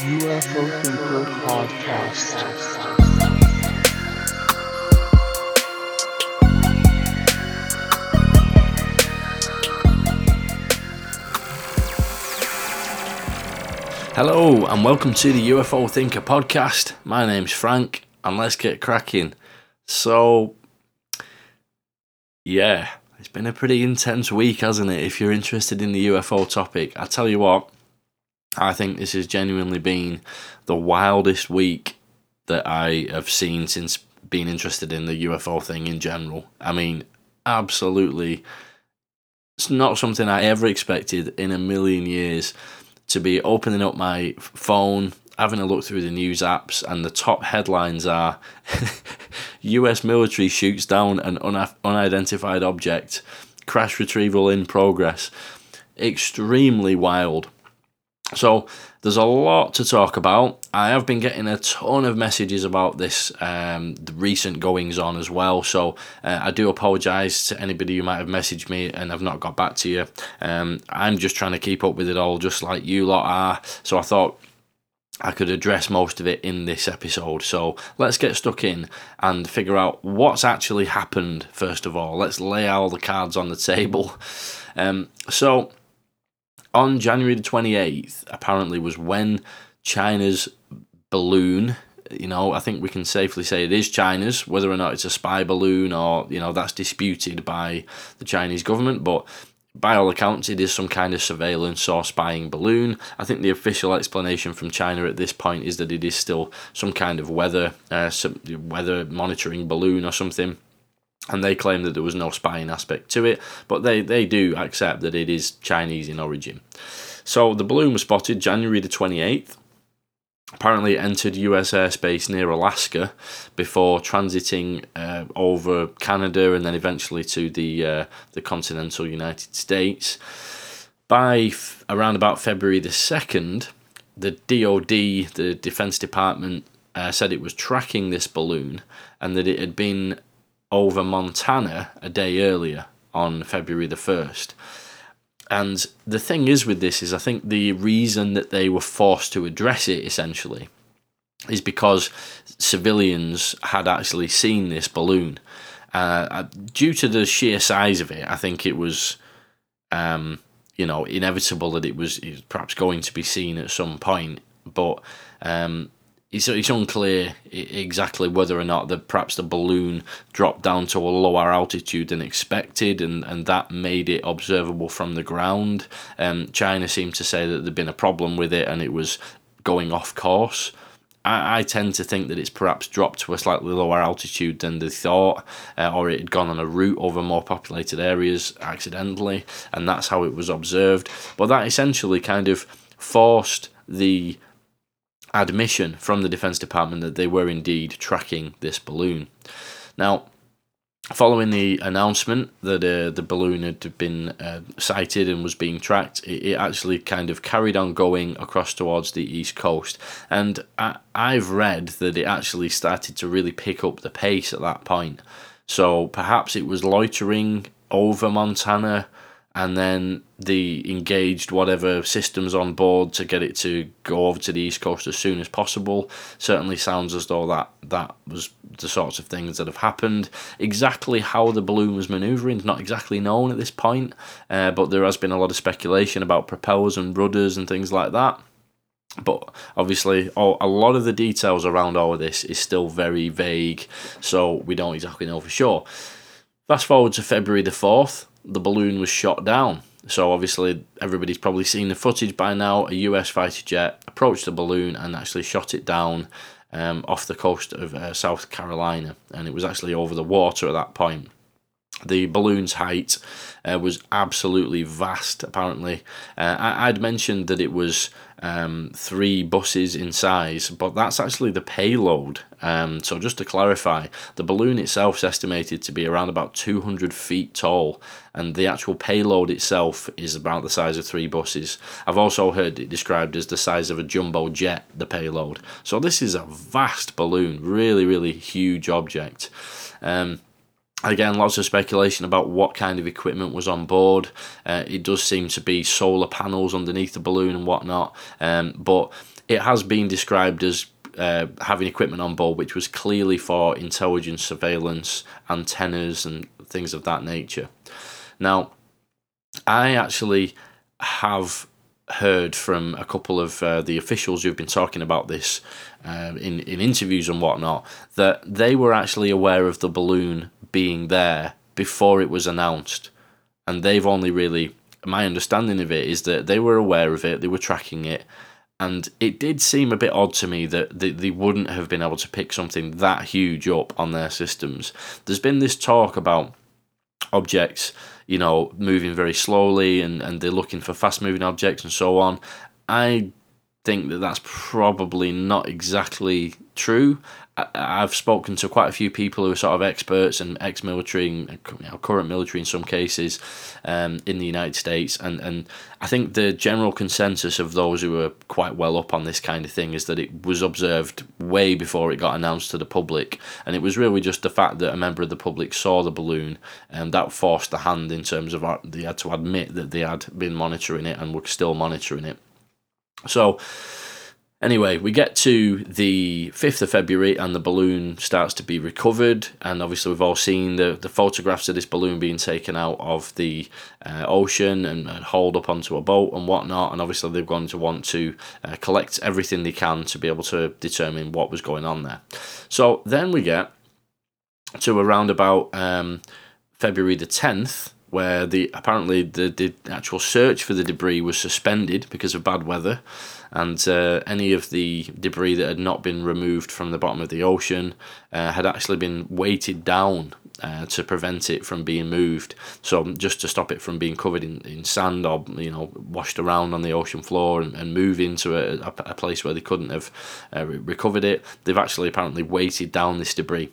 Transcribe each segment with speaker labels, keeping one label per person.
Speaker 1: UFO Thinker Podcast.
Speaker 2: Hello, and welcome to the UFO Thinker podcast. My name's Frank, and let's get cracking. So, yeah, it's been a pretty intense week, hasn't it? If you're interested in the UFO topic, I tell you what, I think this has genuinely been the wildest week that I have seen since being interested in the UFO thing in general. I mean, absolutely, it's not something I ever expected in a million years to be opening up my phone, having a look through the news apps, and the top headlines are US military shoots down an un- unidentified object, crash retrieval in progress. Extremely wild. So, there's a lot to talk about. I have been getting a ton of messages about this, um, recent goings on as well. So, uh, I do apologise to anybody who might have messaged me and I've not got back to you. Um, I'm just trying to keep up with it all, just like you lot are. So, I thought I could address most of it in this episode. So let's get stuck in and figure out what's actually happened, first of all. Let's lay all the cards on the table. Um, so on January the 28th, apparently, was when China's balloon. You know, I think we can safely say it is China's. Whether or not it's a spy balloon or, you know, that's disputed by the Chinese government. But by all accounts, it is some kind of surveillance or spying balloon. I think the official explanation from China at this point is that it is still some kind of weather uh, weather monitoring balloon or something. And they claim that there was no spying aspect to it, but they, they do accept that it is Chinese in origin. So the balloon was spotted January the 28th apparently entered US airspace near Alaska before transiting uh, over Canada and then eventually to the uh, the continental United States. By f- around about February the second, the DoD, the Defense Department, uh, said it was tracking this balloon and that it had been over Montana a day earlier on February the first. And the thing is with this is I think the reason that they were forced to address it essentially is because civilians had actually seen this balloon. Uh, uh, due to the sheer size of it, I think it was, um, you know, inevitable that it was, it was, perhaps going to be seen at some point. But um, it's, it's unclear exactly whether or not the perhaps the balloon dropped down to a lower altitude than expected, and, and that made it observable from the ground. Um, China seemed to say that there'd been a problem with it and it was going off course. I, I tend to think that it's perhaps dropped to a slightly lower altitude than they thought, uh, or it had gone on a route over more populated areas accidentally, and that's how it was observed. But that essentially kind of forced the admission from the Defense Department that they were indeed tracking this balloon. Now, following the announcement that uh, the balloon had been uh, sighted and was being tracked, it, it, actually kind of carried on going across towards the east coast. And I, I've read that it actually started to really pick up the pace at that point. So perhaps it was loitering over Montana and then the engaged whatever systems on board to get it to go over to the east coast as soon as possible. Certainly sounds as though that that was the sorts of things that have happened. Exactly how the balloon was maneuvering is not exactly known at this point uh, but there has been a lot of speculation about propellers and rudders and things like that. But obviously all, a lot of the details around all of this is still very vague so we don't exactly know for sure. Fast forward to february the 4th the balloon was shot down. So obviously everybody's probably seen the footage by now. A US fighter jet approached the balloon and actually shot it down um, off the coast of uh, South Carolina, and it was actually over the water at that point. The balloon's height uh, was absolutely vast, apparently. Uh, I- would mentioned that it was um, three buses in size, but that's actually the payload. Um, so, just to clarify, the balloon itself is estimated to be around about 200 feet tall, and the actual payload itself is about the size of three buses. I've also heard it described as the size of a jumbo jet, the payload. So, this is a vast balloon, really, really huge object. Um, Again, lots of speculation about what kind of equipment was on board. Uh, it does seem to be solar panels underneath the balloon and whatnot, um, but it has been described as uh, having equipment on board which was clearly for intelligence, surveillance, antennas, and things of that nature. Now, I actually have heard from a couple of uh, the officials who've been talking about this uh, in in interviews and whatnot that they were actually aware of the balloon being there before it was announced, and they've only really my understanding of it is that they were aware of it, they were tracking it, and it did seem a bit odd to me that they, they wouldn't have been able to pick something that huge up on their systems. There's been this talk about objects you know, moving very slowly and, and they're looking for fast moving objects and so on. I think that that's probably not exactly true. I, have spoken to quite a few people who are sort of experts and ex-military, and you know, current military in some cases, um, in the United States, and and I think the general consensus of those who are quite well up on this kind of thing is that it was observed way before it got announced to the public, and it was really just the fact that a member of the public saw the balloon, and that forced the hand in terms of uh, they had to admit that they had been monitoring it and were still monitoring it. So Anyway, we get to the 5th of February and the balloon starts to be recovered. And obviously, we've all seen the, the photographs of this balloon being taken out of the uh, ocean and, and, hauled up onto a boat and whatnot. And obviously, they're going to want to uh, collect everything they can to be able to determine what was going on there. So then we get to around about um, February the 10th where the apparently the, the actual search for the debris was suspended because of bad weather and uh, any of the debris that had not been removed from the bottom of the ocean uh, had actually been weighted down uh, to prevent it from being moved. So just to stop it from being covered in, in sand or you know washed around on the ocean floor and, and move into a, a, a place where they couldn't have uh, recovered it, they've actually apparently weighted down this debris.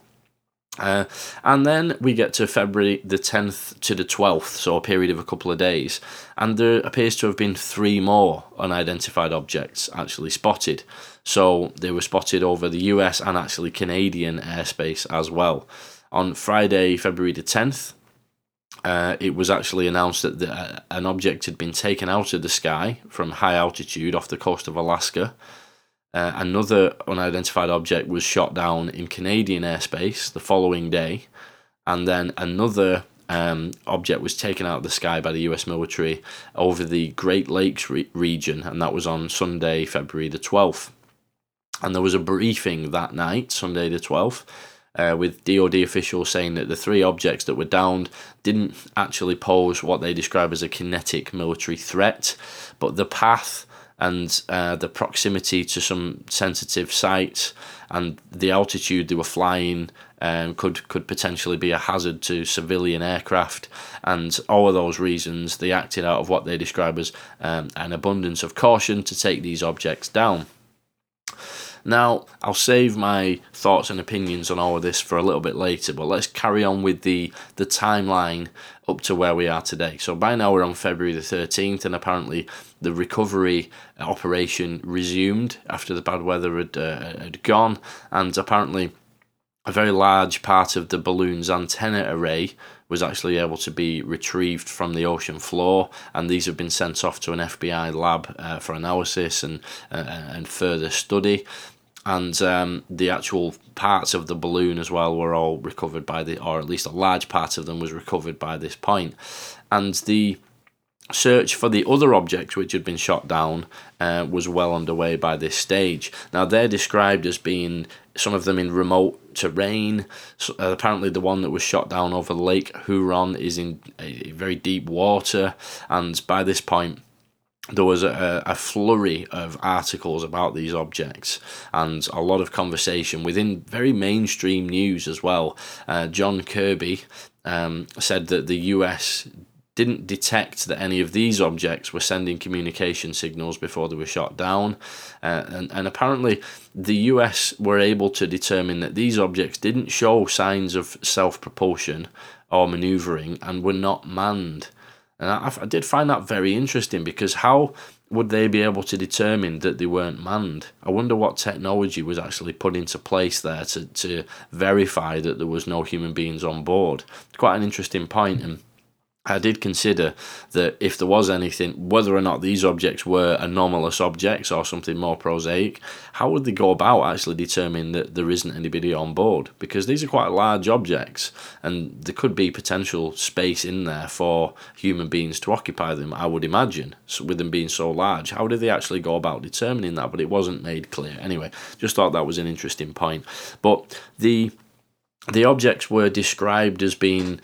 Speaker 2: Uh, and then we get to February the 10th to the 12th, so a period of a couple of days. And there appears to have been three more unidentified objects actually spotted. So they were spotted over the US and actually Canadian airspace as well. On Friday, February the 10th, uh, it was actually announced that the, uh, an object had been taken out of the sky from high altitude off the coast of Alaska uh, another unidentified object was shot down in Canadian airspace the following day, and then another um, object was taken out of the sky by the US military over the Great Lakes re- region, and that was on Sunday, February the 12th. And there was a briefing that night, Sunday the 12th, uh, with DoD officials saying that the three objects that were downed didn't actually pose what they describe as a kinetic military threat, but the path and uh, the proximity to some sensitive sites and the altitude they were flying um, could could potentially be a hazard to civilian aircraft, and all of those reasons they acted out of what they describe as um, an abundance of caution to take these objects down. Now, I'll save my thoughts and opinions on all of this for a little bit later, but let's carry on with the, the timeline up to where we are today. So by now we're on February the 13th, and apparently the recovery operation resumed after the bad weather had, uh, had gone, and apparently a very large part of the balloon's antenna array was actually able to be retrieved from the ocean floor, and these have been sent off to an FBI lab uh, for analysis and uh, and further study and um, the actual parts of the balloon as well were all recovered by the, or at least a large part of them was recovered by this point. and the search for the other objects which had been shot down uh, was well underway by this stage. Now they're described as being some of them in remote terrain. So, uh, apparently, the one that was shot down over Lake Huron is in a very deep water, and by this point, there was a, a, flurry of articles about these objects and a lot of conversation within very mainstream news as well. Uh, John Kirby um, said that the US didn't detect that any of these objects were sending communication signals before they were shot down. Uh, and, and apparently, the US were able to determine that these objects didn't show signs of self propulsion or maneuvering and were not manned. And I, I did find that very interesting because how would they be able to determine that they weren't manned? I wonder what technology was actually put into place there to, to verify that there was no human beings on board. Quite an interesting point, and I did consider that if there was anything, whether or not these objects were anomalous objects or something more prosaic, how would they go about actually determining that there isn't anybody on board? Because these are quite large objects and there could be potential space in there for human beings to occupy them, I would imagine, so with them being so large. How did they actually go about determining that? But it wasn't made clear. Anyway, just thought that was an interesting point. But the the objects were described as being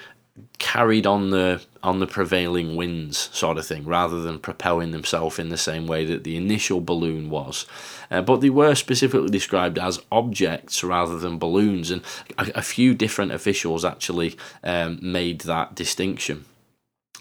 Speaker 2: carried on the on the prevailing winds sort of thing rather than propelling themselves in the same way that the initial balloon was. Uh, but they were specifically described as objects rather than balloons and a, a few different officials actually um, made that distinction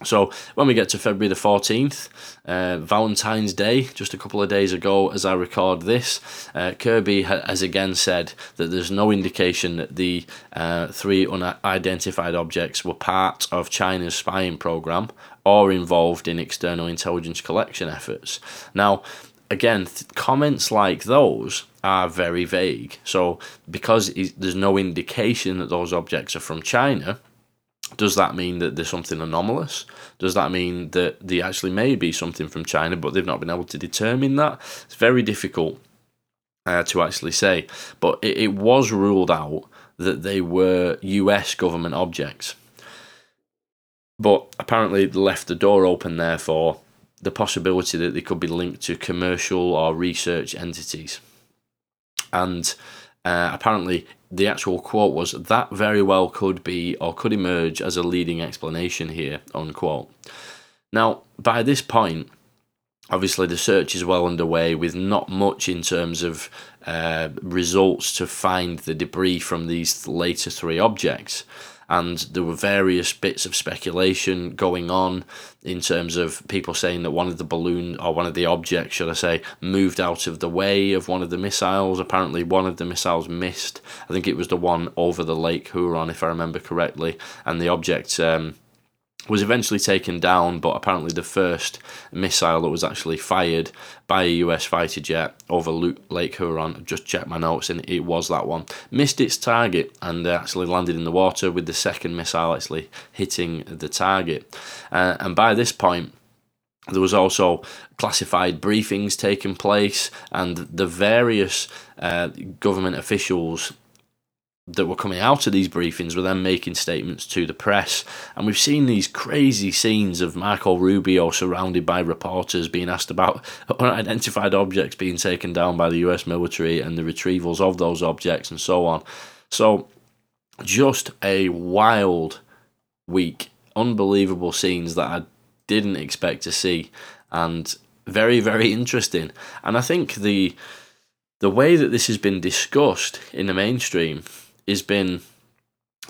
Speaker 2: so when we get to February the 14th, uh, Valentine's Day, just a couple of days ago as I record this, uh, Kirby ha- has again said that there's no indication that the uh, three unidentified objects were part of China's spying program or involved in external intelligence collection efforts. Now, again, th- comments like those are very vague. So because there's no indication that those objects are from China, does that mean that there's something anomalous? Does that mean that there actually may be something from China, but they've not been able to determine that? It's very difficult uh, to actually say. But it, it was ruled out that they were US government objects. But apparently, left the door open there for the possibility that they could be linked to commercial or research entities. And uh, apparently, the actual quote was that very well could be or could emerge as a leading explanation here, unquote. Now, by this point, obviously the search is well underway with not much in terms of uh, results to find the debris from these later three objects and there were various bits of speculation going on in terms of people saying that one of the balloon or one of the objects, should I say, moved out of the way of one of the missiles. Apparently, one of the missiles missed. I think it was the one over the Lake Huron, if I remember correctly, and the object. Um, was eventually taken down, but apparently the first missile that was actually fired by a US fighter jet over Lake Huron, just checked my notes and it was that one, missed its target and actually landed in the water with the second missile actually hitting the target. Uh, and by this point, there was also classified briefings taking place, and the various uh, government officials that were coming out of these briefings were then making statements to the press. And we've seen these crazy scenes of Marco Rubio surrounded by reporters being asked about unidentified objects being taken down by the US military and the retrievals of those objects and so on. So, just a wild week. Unbelievable scenes that I didn't expect to see. And very, very interesting. And I think the the way that this has been discussed in the mainstream has been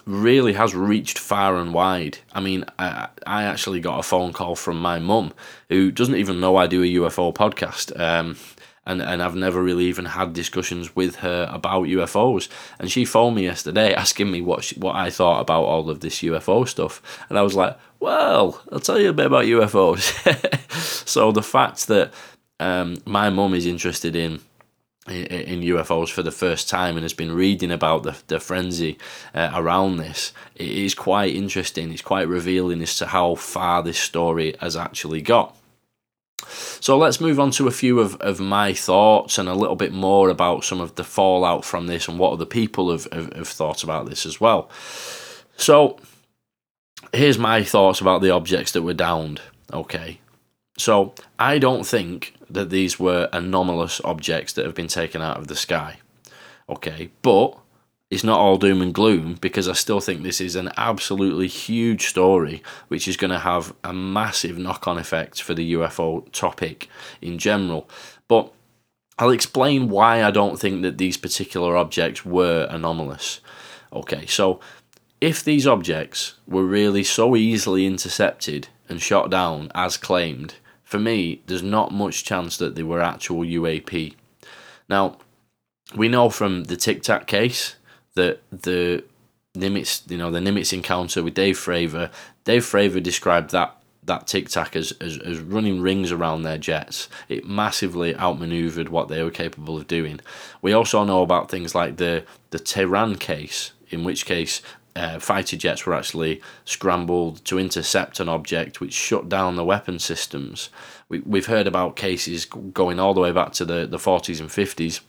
Speaker 2: really has reached far and wide. I mean, I, I actually got a phone call from my mum who doesn't even know I do a UFO podcast. Um, and, and I've never really even had discussions with her about UFOs. And she phoned me yesterday asking me what she, what I thought about all of this UFO stuff. And I was like, well, I'll tell you a bit about UFOs. so the fact that um, my mum is interested in in UFOs for the first time and has been reading about the, the frenzy uh, around this, it is quite interesting. It's quite revealing as to how far this story has actually got. So let's move on to a few of, of my thoughts and a little bit more about some of the fallout from this and what other people have, have, have thought about this as well. So here's my thoughts about the objects that were downed. Okay. So I don't think that these were anomalous objects that have been taken out of the sky. Okay, but it's not all doom and gloom because I still think this is an absolutely huge story which is going to have a massive knock on effect for the UFO topic in general. But I'll explain why I don't think that these particular objects were anomalous. Okay, so if these objects were really so easily intercepted and shot down as claimed, for me, there's not much chance that they were actual UAP. Now, we know from the Tic Tac case that the Nimitz, you know, the Nimitz encounter with Dave Fravor, Dave Fravor described that that Tic Tac as, as, as running rings around their jets. It massively outmaneuvered what they were capable of doing. We also know about things like the the Tehran case, in which case uh, fighter jets were actually scrambled to intercept an object which shut down the weapon systems. We, we've heard about cases going all the way back to the, the 40s and 50s,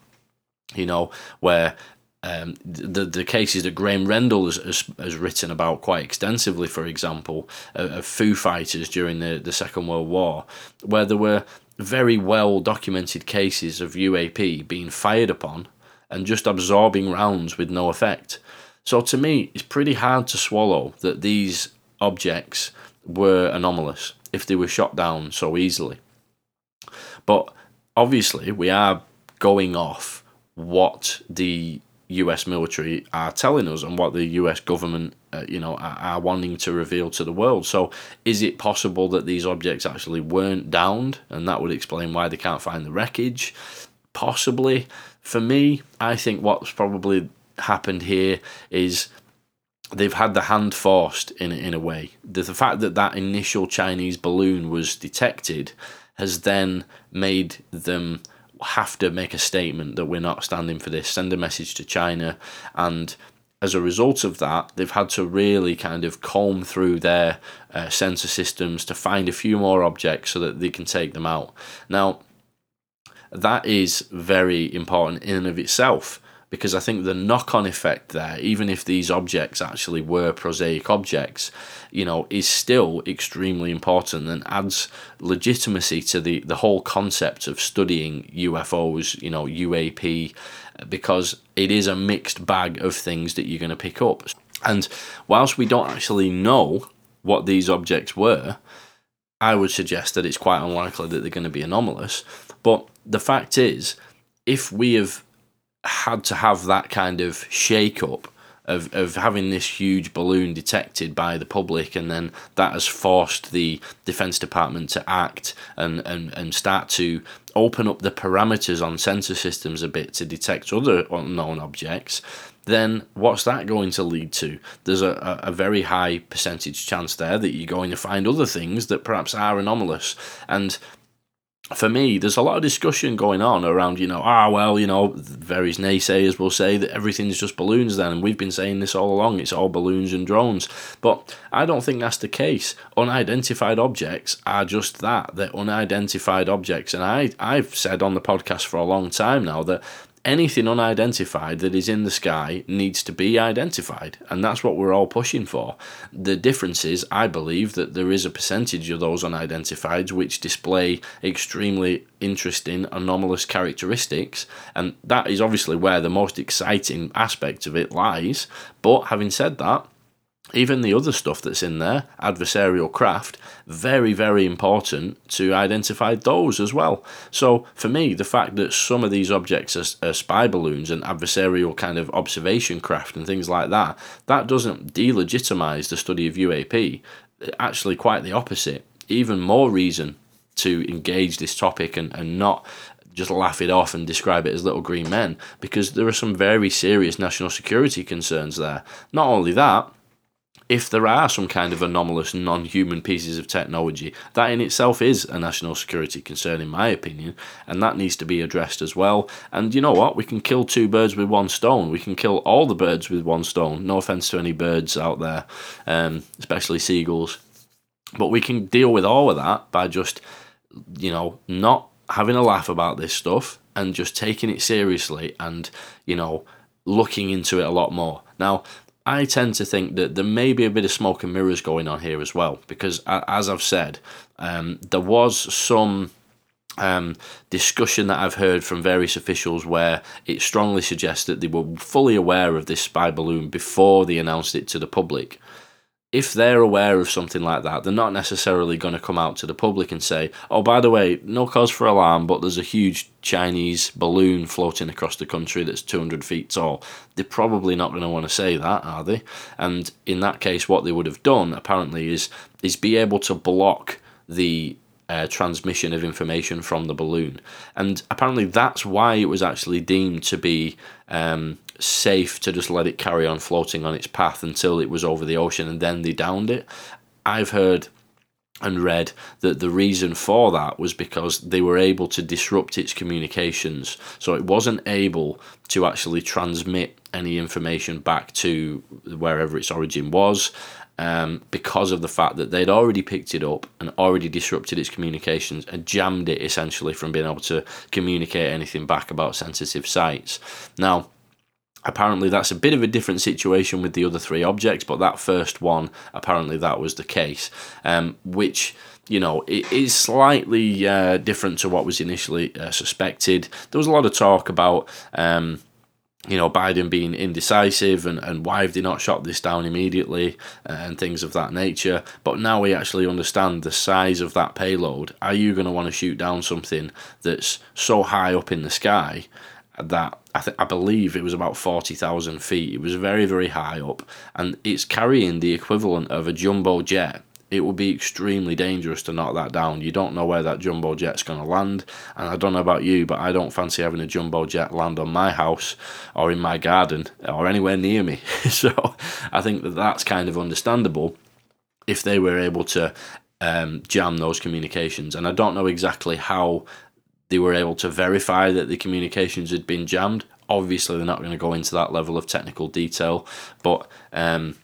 Speaker 2: you know, where um, the the cases that Graham Rendell has, has, has, written about quite extensively, for example, of, of Foo Fighters during the, the Second World War, where there were very well documented cases of UAP being fired upon and just absorbing rounds with no effect. So to me, it's pretty hard to swallow that these objects were anomalous if they were shot down so easily. But obviously, we are going off what the US military are telling us and what the US government, uh, you know, are, are, wanting to reveal to the world. So, is it possible that these objects actually weren't downed, and that would explain why they can't find the wreckage? Possibly. For me, I think what's probably happened here is they've had the hand forced in in a way. The, the fact that that initial Chinese balloon was detected has then made them have to make a statement that we're not standing for this, send a message to China. And as a result of that, they've had to really kind of comb through their uh, sensor systems to find a few more objects so that they can take them out. Now, that is very important in and of itself because I think the knock on effect there, even if these objects actually were prosaic objects, you know, is still extremely important and adds legitimacy to the, the whole concept of studying UFOs, you know, UAP, because it is a mixed bag of things that you're going to pick up. And whilst we don't actually know what these objects were, I would suggest that it's quite unlikely that they're going to be anomalous. But the fact is, if we have had to have that kind of shake up of, of having this huge balloon detected by the public and then that has forced the defense department to act and, and, and start to open up the parameters on sensor systems a bit to detect other unknown objects then what's that going to lead to? There's a, a very high percentage chance there that you're going to find other things that perhaps are anomalous. And for me, there's a lot of discussion going on around, you know, ah, well, you know, various naysayers will say that everything's just balloons then, and we've been saying this all along, it's all balloons and drones. But I don't think that's the case. Unidentified objects are just that, they're unidentified objects. And I, I've said on the podcast for a long time now that anything unidentified that is in the sky needs to be identified, and that's what we're all pushing for. The difference is, I believe, that there is a percentage of those unidentified which display extremely interesting, anomalous characteristics, and that is obviously where the most exciting aspect of it lies. But having said that, even the other stuff that's in there, adversarial craft, very, very important to identify those as well. So, for me, the fact that some of these objects are, are, spy balloons and adversarial kind of observation craft and things like that, that doesn't delegitimize the study of UAP. Actually, quite the opposite. Even more reason to engage this topic and, and not just laugh it off and describe it as little green men because there are some very serious national security concerns there. Not only that, if there are some kind of anomalous non human pieces of technology, that in itself is a national security concern, in my opinion, and that needs to be addressed as well. And you know what? We can kill two birds with one stone. We can kill all the birds with one stone. No offense to any birds out there, um, especially seagulls. But we can deal with all of that by just, you know, not having a laugh about this stuff and just taking it seriously and, you know, looking into it a lot more. Now, I tend to think that there may be a bit of smoke and mirrors going on here as well, because as I've said, um, there was some um, discussion that I've heard from various officials where it strongly suggests that they were fully aware of this spy balloon before they announced it to the public if they're aware of something like that, they're not necessarily going to come out to the public and say, oh, by the way, no cause for alarm, but there's a huge Chinese balloon floating across the country that's 200 feet tall. They're probably not going to want to say that, are they? And in that case, what they would have done, apparently, is, is be able to block the uh, transmission of information from the balloon. And apparently, that's why it was actually deemed to be um, safe to just let it carry on floating on its path until it was over the ocean and then they downed it. I've heard and read that the reason for that was because they were able to disrupt its communications. So it wasn't able to actually transmit any information back to wherever its origin was. Um, because of the fact that they'd already picked it up and already disrupted its communications and jammed it essentially from being able to communicate anything back about sensitive sites. Now, apparently that's a bit of a different situation with the other three objects but that first one apparently that was the case um, which you know it is slightly uh, different to what was initially uh, suspected. There was a lot of talk about um, you know Biden being indecisive and, and why have they not shot this down immediately uh, and things of that nature. But now we actually understand the size of that payload. Are you going to want to shoot down something that's so high up in the sky that I, th- I believe it was about 40,000 feet. It was very, very high up, and it's carrying the equivalent of a jumbo jet. It would be extremely dangerous to knock that down. You don't know where that jumbo jet's going to land, and I don't know about you, but I don't fancy having a jumbo jet land on my house or in my garden or anywhere near me. so I think that that's kind of understandable if they were able to um, jam those communications. And I don't know exactly how they were able to verify that the communications had been jammed. Obviously, they're not going to go into that level of technical detail, but um,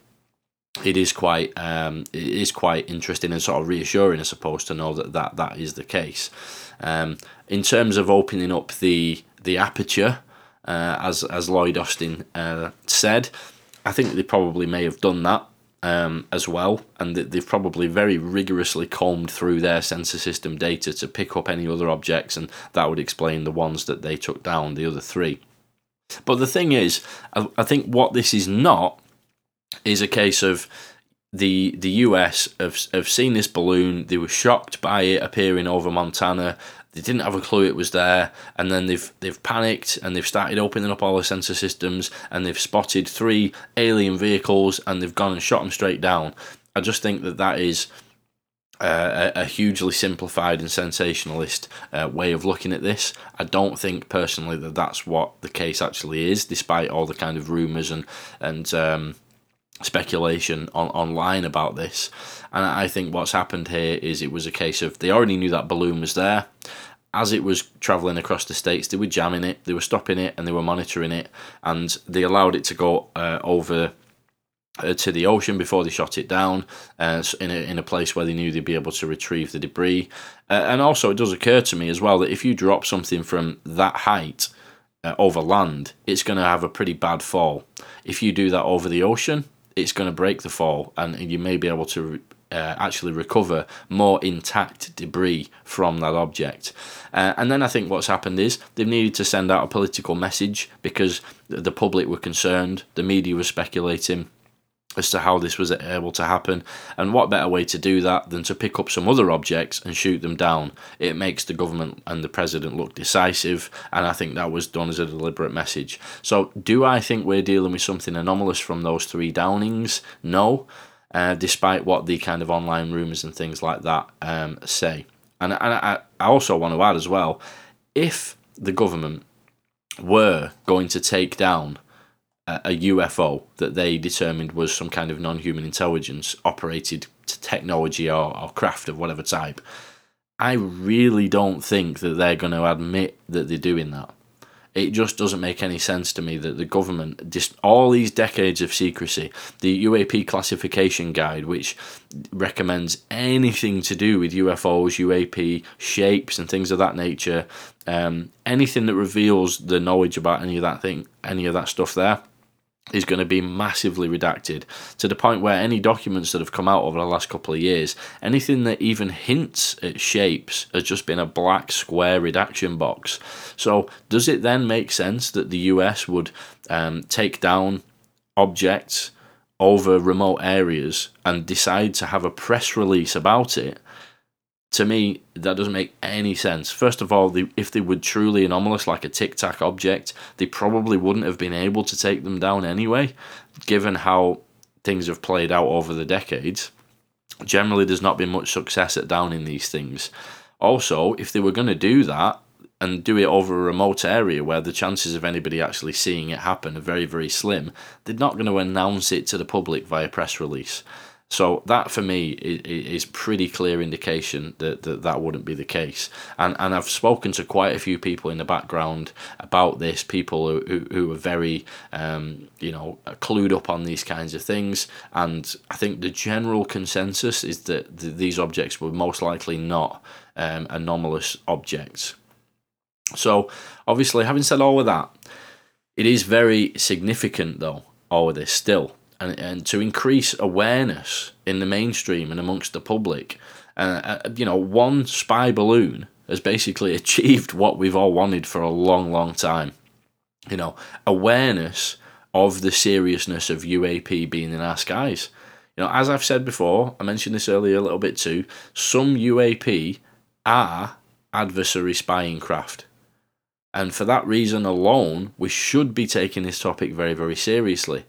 Speaker 2: it is quite um, it is quite interesting and sort of reassuring, I suppose, to know that that, that is the case. Um, in terms of opening up the the aperture, uh, as as Lloyd Austin uh, said, I think they probably may have done that um, as well, and they've probably very rigorously combed through their sensor system data to pick up any other objects, and that would explain the ones that they took down, the other three. But the thing is, I, I think what this is not is a case of the the US have, have seen this balloon. They were shocked by it appearing over Montana. They didn't have a clue it was there, and then they've they've panicked and they've started opening up all the sensor systems and they've spotted three alien vehicles and they've gone and shot them straight down. I just think that that is. Uh, a, hugely simplified and sensationalist uh, way of looking at this. I don't think personally that that's what the case actually is, despite all the kind of rumours and and um, speculation on online about this. And I think what's happened here is it was a case of they already knew that balloon was there. As it was travelling across the states, they were jamming it, they were stopping it, and they were monitoring it, and they allowed it to go uh, over uh, to the ocean before they shot it down uh, in, a, in a place where they knew they'd be able to retrieve the debris. Uh, and also, it does occur to me as well that if you drop something from that height uh, over land, it's going to have a pretty bad fall. If you do that over the ocean, it's going to break the fall, and you may be able to uh, actually recover more intact debris from that object. Uh, and then I think what's happened is they've needed to send out a political message because the public were concerned, the media was speculating as to how this was able to happen. And what better way to do that than to pick up some other objects and shoot them down? It makes the government and the president look decisive, and I think that was done as a deliberate message. So, do I think we're dealing with something anomalous from those three downings? No, uh, despite what the kind of online rumours and things like that um, say. And, and I, I also want to add as well if the government were going to take down a UFO that they determined was some kind of non human intelligence operated technology or, or craft of whatever type, I really don't think that they're going to admit that they're doing that. It just doesn't make any sense to me that the government, just all these decades of secrecy, the UAP classification guide, which recommends anything to do with UFOs, UAP shapes, and things of that nature, um, anything that reveals the knowledge about any of that thing, any of that stuff there, is going to be massively redacted to the point where any documents that have come out over the last couple of years, anything that even hints at shapes has just been a black square redaction box. So, does it then make sense that the US would um, take down objects over remote areas and decide to have a press release about it? To me, that doesn't make any sense. First of all, if they were truly anomalous, like a tic tac object, they probably wouldn't have been able to take them down anyway, given how things have played out over the decades. Generally, there's not been much success at downing these things. Also, if they were going to do that and do it over a remote area where the chances of anybody actually seeing it happen are very, very slim, they're not going to announce it to the public via press release. So that for me is pretty clear indication that, that that wouldn't be the case. And and I've spoken to quite a few people in the background about this. People who who are very um, you know clued up on these kinds of things. And I think the general consensus is that th- these objects were most likely not um, anomalous objects. So obviously, having said all of that, it is very significant though all of this still and, and to increase awareness in the mainstream and amongst the public. Uh, you know, one spy balloon has basically achieved what we've all wanted for a long, long time. You know, awareness of the seriousness of UAP being in our skies. You know, as I've said before, I mentioned this earlier a little bit too, some UAP are adversary spying craft. And for that reason alone, we should be taking this topic very, very seriously.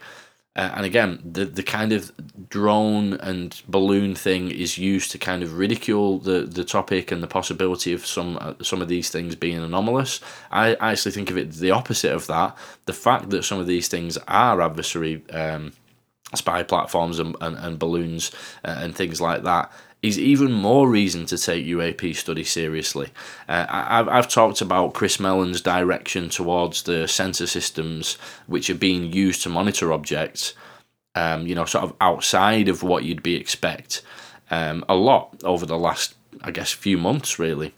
Speaker 2: Uh, and again, the the kind of drone and balloon thing is used to kind of ridicule the, the topic and the possibility of some uh, some of these things being anomalous. I, I actually think of it the opposite of that. The fact that some of these things are adversary um, spy platforms and, and, and balloons uh, and things like that is even more reason to take UAP study seriously. Uh, I've, I've talked about Chris Mellon's direction towards the sensor systems which are being used to monitor objects, um, you know, sort of outside of what you'd be expect um, a lot over the last, I guess, few months really.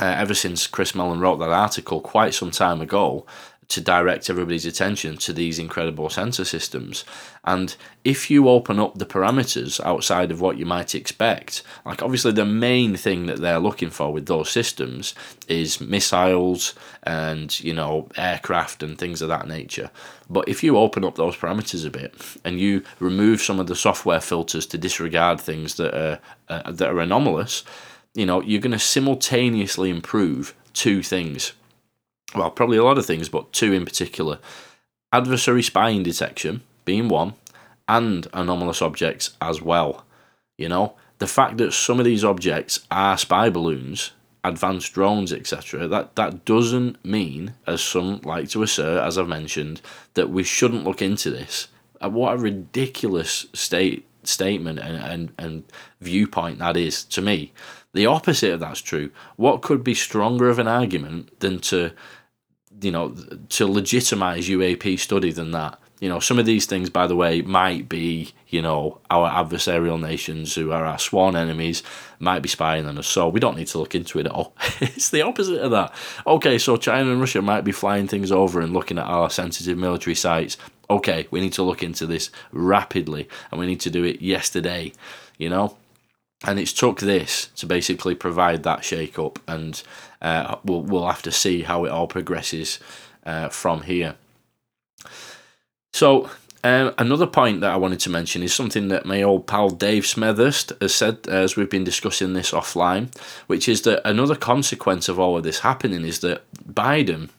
Speaker 2: Uh, ever since Chris Mellon wrote that article quite some time ago, to direct everybody's attention to these incredible sensor systems. And if you open up the parameters outside of what you might expect, like obviously the main thing that they're looking for with those systems is missiles and, you know, aircraft and things of that nature. But if you open up those parameters a bit and you remove some of the software filters to disregard things that are, uh, that are anomalous, you know, you're going to simultaneously improve two things well, probably a lot of things, but two in particular adversary spying detection being one, and anomalous objects as well. You know, the fact that some of these objects are spy balloons, advanced drones, etc., that, that doesn't mean, as some like to assert, as I've mentioned, that we shouldn't look into this. Uh, what a ridiculous state statement and, and, and viewpoint that is to me. The opposite of that's true. What could be stronger of an argument than to you know, to legitimize UAP study than that. You know, some of these things, by the way, might be, you know, our adversarial nations who are our sworn enemies might be spying on us. So we don't need to look into it at all. it's the opposite of that. Okay, so China and Russia might be flying things over and looking at our sensitive military sites. Okay, we need to look into this rapidly and we need to do it yesterday, you know? And it's took this to basically provide that shake up and uh, we'll we'll have to see how it all progresses uh, from here. So um, another point that I wanted to mention is something that my old pal Dave Smethurst has said as we've been discussing this offline, which is that another consequence of all of this happening is that Biden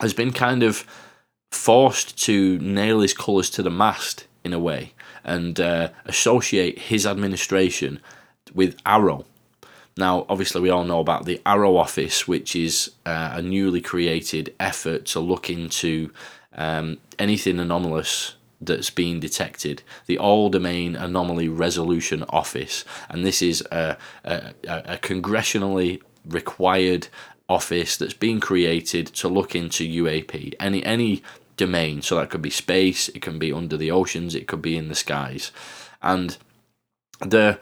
Speaker 2: has been kind of forced to nail his colours to the mast in a way and uh, associate his administration with AARO. now, obviously, we all know about the AARO Office, which is uh, a newly created effort to look into um, anything anomalous that's been detected, the All Domain Anomaly Resolution Office, and this is a, a, a congressionally required office that's been created to look into UAP, any any domain. So that could be space, it can be under the oceans, it could be in the skies, and the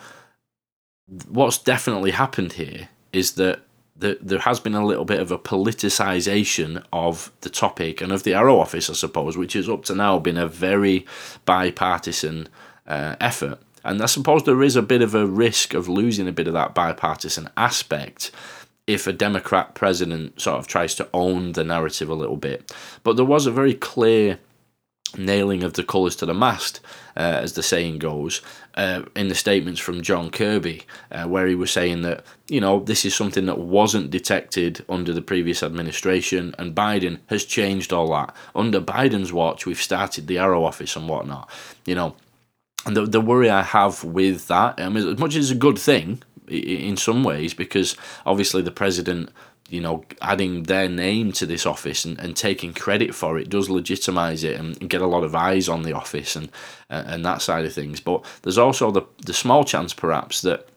Speaker 2: what's definitely happened here is that the, there has been a little bit of a politicisation of the topic and of the AARO Office, I suppose, which has up to now been a very bipartisan uh, effort. And I suppose there is a bit of a risk of losing a bit of that bipartisan aspect if a Democrat president sort of tries to own the narrative a little bit. But there was a very clear nailing of the colours to the mast, uh, as the saying goes, uh, in the statements from John Kirby, uh, where he was saying that, you know, this is something that wasn't detected under the previous administration, and Biden has changed all that. Under Biden's watch, we've started the AARO Office and whatnot, you know. And the, the worry I have with that, I mean, as much as it's a good thing in some ways, because obviously the president you know, adding their name to this office and, and taking credit for it does legitimize it and get a lot of eyes on the office and uh, and that side of things. But there's also the the small chance, perhaps, that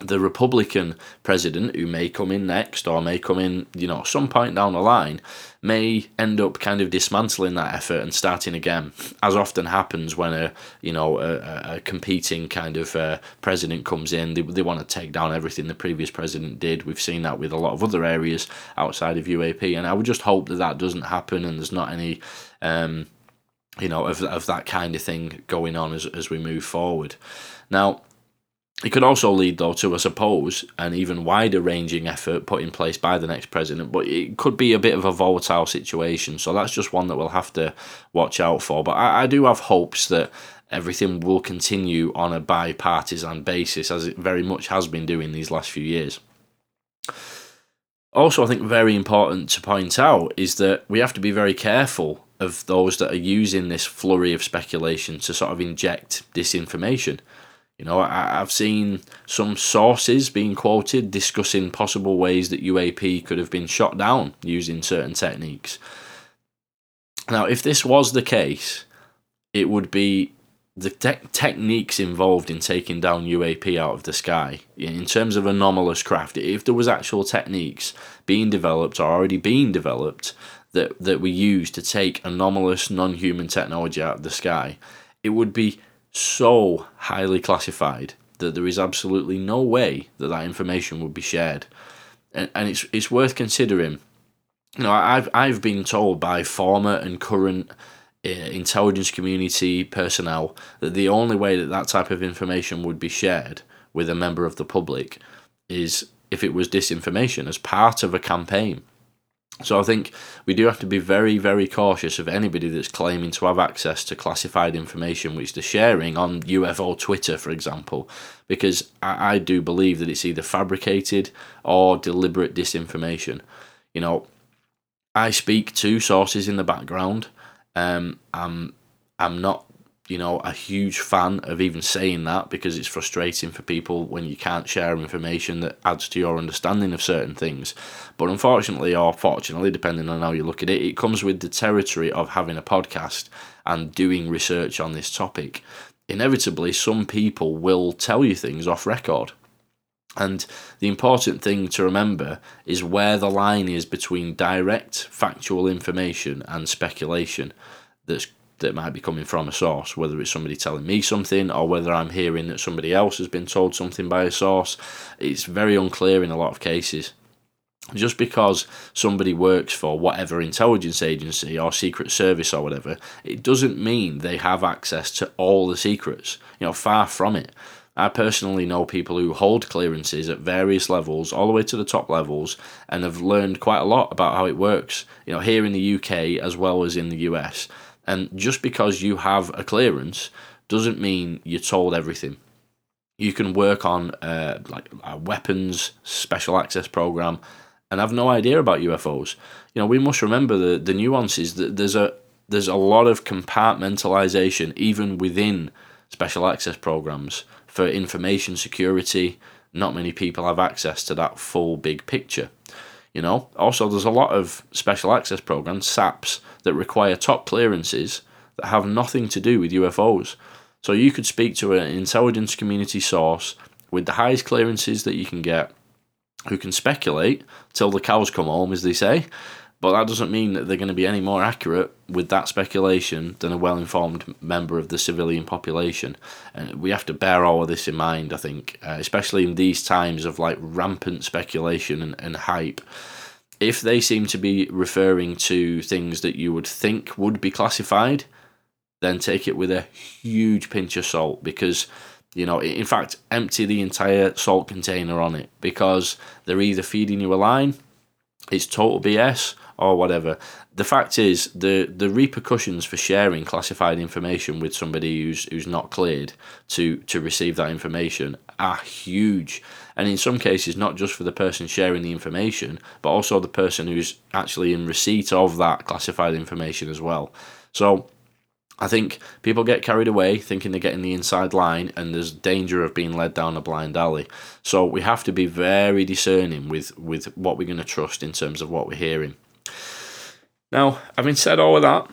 Speaker 2: the Republican president, who may come in next or may come in, you know, some point down the line, may end up kind of dismantling that effort and starting again, as often happens when a, you know, a, a competing kind of uh, president comes in. They, they want to take down everything the previous president did. We've seen that with a lot of other areas outside of UAP, and I would just hope that that doesn't happen and there's not any. Um, you know, of, of that kind of thing going on as, as we move forward. Now, it could also lead, though, to, I suppose, an even wider ranging effort put in place by the next president, but it could be a bit of a volatile situation. So that's just one that we'll have to watch out for. But I, I do have hopes that everything will continue on a bipartisan basis, as it very much has been doing these last few years. Also, I think very important to point out is that we have to be very careful of those that are using this flurry of speculation to sort of inject disinformation. You know, I, I've seen some sources being quoted discussing possible ways that UAP could have been shot down using certain techniques. Now, if this was the case, it would be the te- techniques involved in taking down UAP out of the sky in terms of anomalous craft. If there was actual techniques being developed or already being developed that that we use to take anomalous non-human technology out of the sky, it would be so highly classified that there is absolutely no way that that information would be shared. And, and it's, it's worth considering. You know, I've, I've been told by former and current uh, intelligence community personnel that the only way that that type of information would be shared with a member of the public is if it was disinformation as part of a campaign. So I think we do have to be very, very cautious of anybody that's claiming to have access to classified information which they're sharing on UFO Twitter, for example, because I, I do believe that it's either fabricated or deliberate disinformation. You know, I speak to sources in the background. Um, I'm I'm not you know, a huge fan of even saying that because it's frustrating for people when you can't share information that adds to your understanding of certain things. But unfortunately, or fortunately, depending on how you look at it, it comes with the territory of having a podcast and doing research on this topic. Inevitably, some people will tell you things off record. And the important thing to remember is where the line is between direct factual information and speculation that's that might be coming from a source, whether it's somebody telling me something or whether I'm hearing that somebody else has been told something by a source. It's very unclear in a lot of cases. Just because somebody works for whatever intelligence agency or secret service or whatever, it doesn't mean they have access to all the secrets. You know, far from it. I personally know people who hold clearances at various levels, all the way to the top levels, and have learned quite a lot about how it works. You know, here in the UK as well as in the US. And just because you have a clearance doesn't mean you're told everything. You can work on uh, like a weapons special access program and have no idea about UFOs. You know, we must remember the, the nuances that there's a there's a lot of compartmentalization even within special access programs for information security. Not many people have access to that full big picture. You know, also there's a lot of special access programs, SAPs, that require top clearances that have nothing to do with UFOs. So you could speak to an intelligence community source with the highest clearances that you can get, who can speculate till the cows come home, as they say. But that doesn't mean that they're going to be any more accurate with that speculation than a well informed member of the civilian population. And we have to bear all of this in mind, I think, uh, especially in these times of like rampant speculation and, and hype if they seem to be referring to things that you would think would be classified, then take it with a huge pinch of salt because, you know, in fact, empty the entire salt container on it because they're either feeding you a line, it's total BS, or whatever. The fact is, the the repercussions for sharing classified information with somebody who's who's not cleared to to receive that information are huge, and in some cases, not just for the person sharing the information, but also the person who's actually in receipt of that classified information as well. So. I think people get carried away thinking they're getting the inside line, and there's danger of being led down a blind alley. So we have to be very discerning with with what we're going to trust in terms of what we're hearing. Now, having said all of that,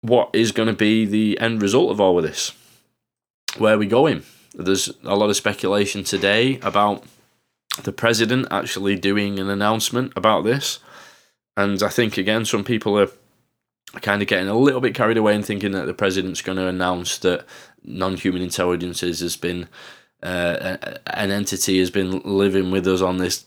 Speaker 2: what is going to be the end result of all of this? Where are we going? There's a lot of speculation today about the president actually doing an announcement about this. And I think, again, some people are kind of getting a little bit carried away and thinking that the president's going to announce that non human intelligences has been. Uh, an entity has been living with us on this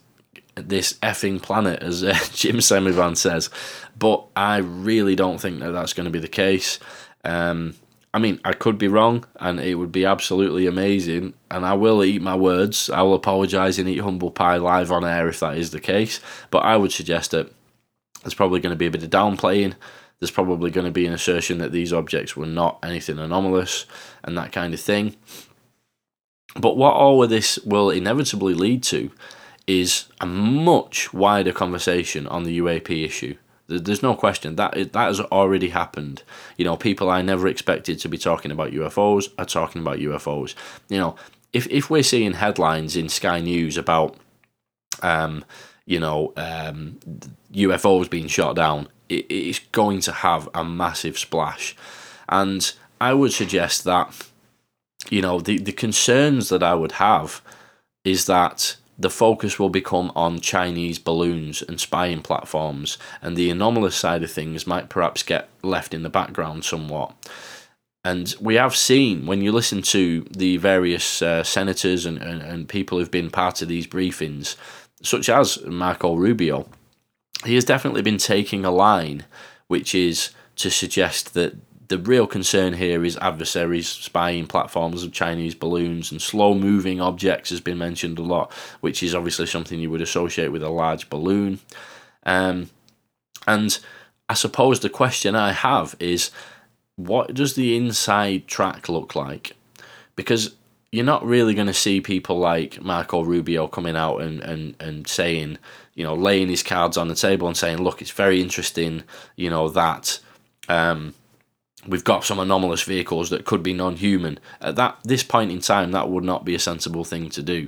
Speaker 2: this effing planet, as uh, Jim Semivan says. But I really don't think that that's going to be the case. Um, I mean, I could be wrong, and it would be absolutely amazing. And I will eat my words. I will apologise and eat humble pie live on air if that is the case. But I would suggest that there's probably going to be a bit of downplaying. There's probably going to be an assertion that these objects were not anything anomalous and that kind of thing. But what all of this will inevitably lead to is a much wider conversation on the UAP issue. There's no question that is, that has already happened. You know, people I never expected to be talking about UFOs are talking about UFOs. You know, if if we're seeing headlines in Sky News about, um, you know, um, UFOs being shot down, it, it's going to have a massive splash, and I would suggest that, you know, the the concerns that I would have is that the focus will become on Chinese balloons and spying platforms, and the anomalous side of things might perhaps get left in the background somewhat. And we have seen, when you listen to the various uh, senators and, and, and people who've been part of these briefings, such as Marco Rubio, he has definitely been taking a line which is to suggest that the real concern here is adversaries spying platforms of Chinese balloons and slow moving objects has been mentioned a lot, which is obviously something you would associate with a large balloon. Um, and I suppose the question I have is what does the inside track look like? Because you're not really going to see people like Marco Rubio coming out and, and, and saying, you know, laying his cards on the table and saying, look, it's very interesting, you know, that. Um, we've got some anomalous vehicles that could be non-human. At that this point in time, that would not be a sensible thing to do.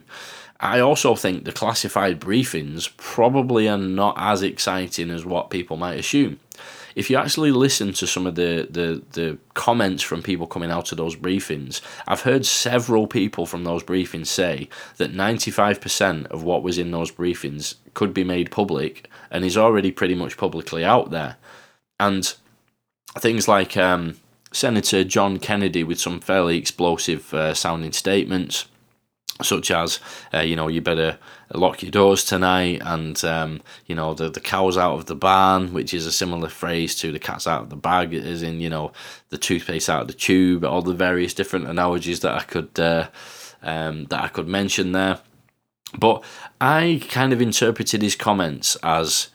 Speaker 2: I also think the classified briefings probably are not as exciting as what people might assume. If you actually listen to some of the, the, the comments from people coming out of those briefings, I've heard several people from those briefings say that 95% of what was in those briefings could be made public and is already pretty much publicly out there. And things like um, Senator John Kennedy with some fairly explosive uh, sounding statements, such as, uh, you know, you better lock your doors tonight, and, um, you know, the, the cow's out of the barn, which is a similar phrase to the cat's out of the bag, as in, you know, the toothpaste out of the tube, all the various different analogies that I could. Uh, um, that I could mention there, but I kind of interpreted his comments as,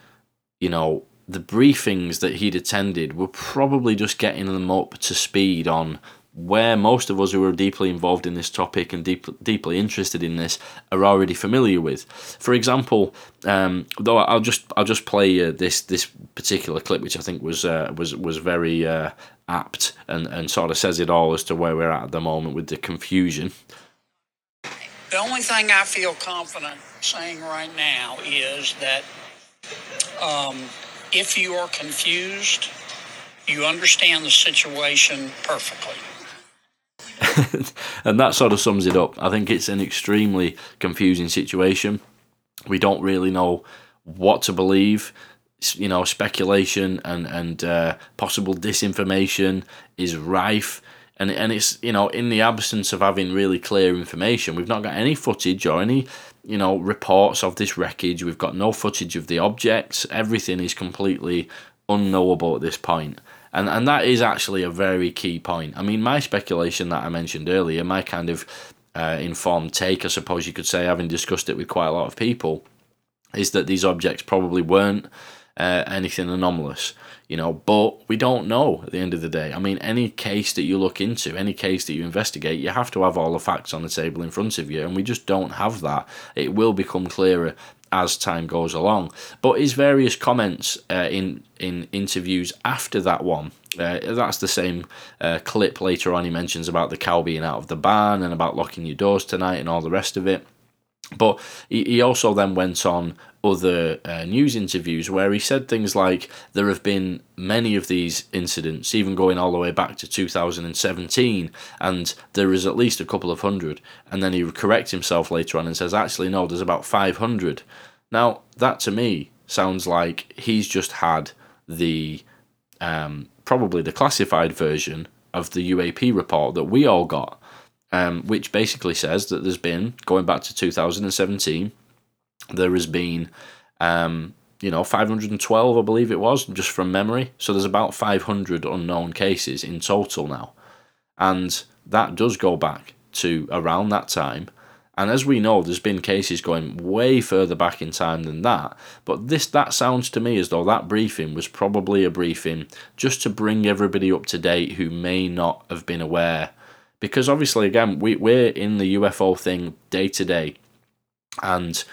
Speaker 2: you know, the briefings that he'd attended were probably just getting them up to speed on where most of us who are deeply involved in this topic and deep, deeply interested in this are already familiar with. For example, um, though I'll just I'll just play uh, this this particular clip, which I think was uh, was was very uh, apt and, and sort of says it all as to where we're at at the moment with the confusion.
Speaker 3: The only thing I feel confident saying right now is that um, if you are confused, you understand the situation perfectly.
Speaker 2: and that sort of sums it up. I think it's an extremely confusing situation. We don't really know what to believe. You know, speculation and and uh, possible disinformation is rife, and and it's you know in the absence of having really clear information, we've not got any footage or any you know, reports of this wreckage. We've got no footage of the objects. Everything is completely unknowable at this point. And and that is actually a very key point. I mean, my speculation that I mentioned earlier, my kind of uh, informed take, I suppose you could say, having discussed it with quite a lot of people, is that these objects probably weren't uh, anything anomalous you know but we don't know at the end of the day i mean any case that you look into any case that you investigate you have to have all the facts on the table in front of you and we just don't have that it will become clearer as time goes along. But his various comments uh, in in interviews after that one, uh, that's the same uh, clip later on. He mentions about the cow being out of the barn and about locking your doors tonight and all the rest of it. But he, he also then went on other uh, news interviews where he said things like there have been many of these incidents, even going all the way back to 2017, and there is at least a couple of hundred. And then he corrects himself later on and says, actually, no, there's about 500. Now, that to me sounds like he's just had the um, probably the classified version of the UAP report that we all got um, which basically says that there's been, going back to 2017, there has been, um, you know, 512, I believe it was, just from memory. So there's about 500 unknown cases in total now. And that does go back to around that time. And as we know, there's been cases going way further back in time than that. But this that sounds to me as though that briefing was probably a briefing just to bring everybody up to date who may not have been aware because obviously again we, we're in the ufo thing day to day and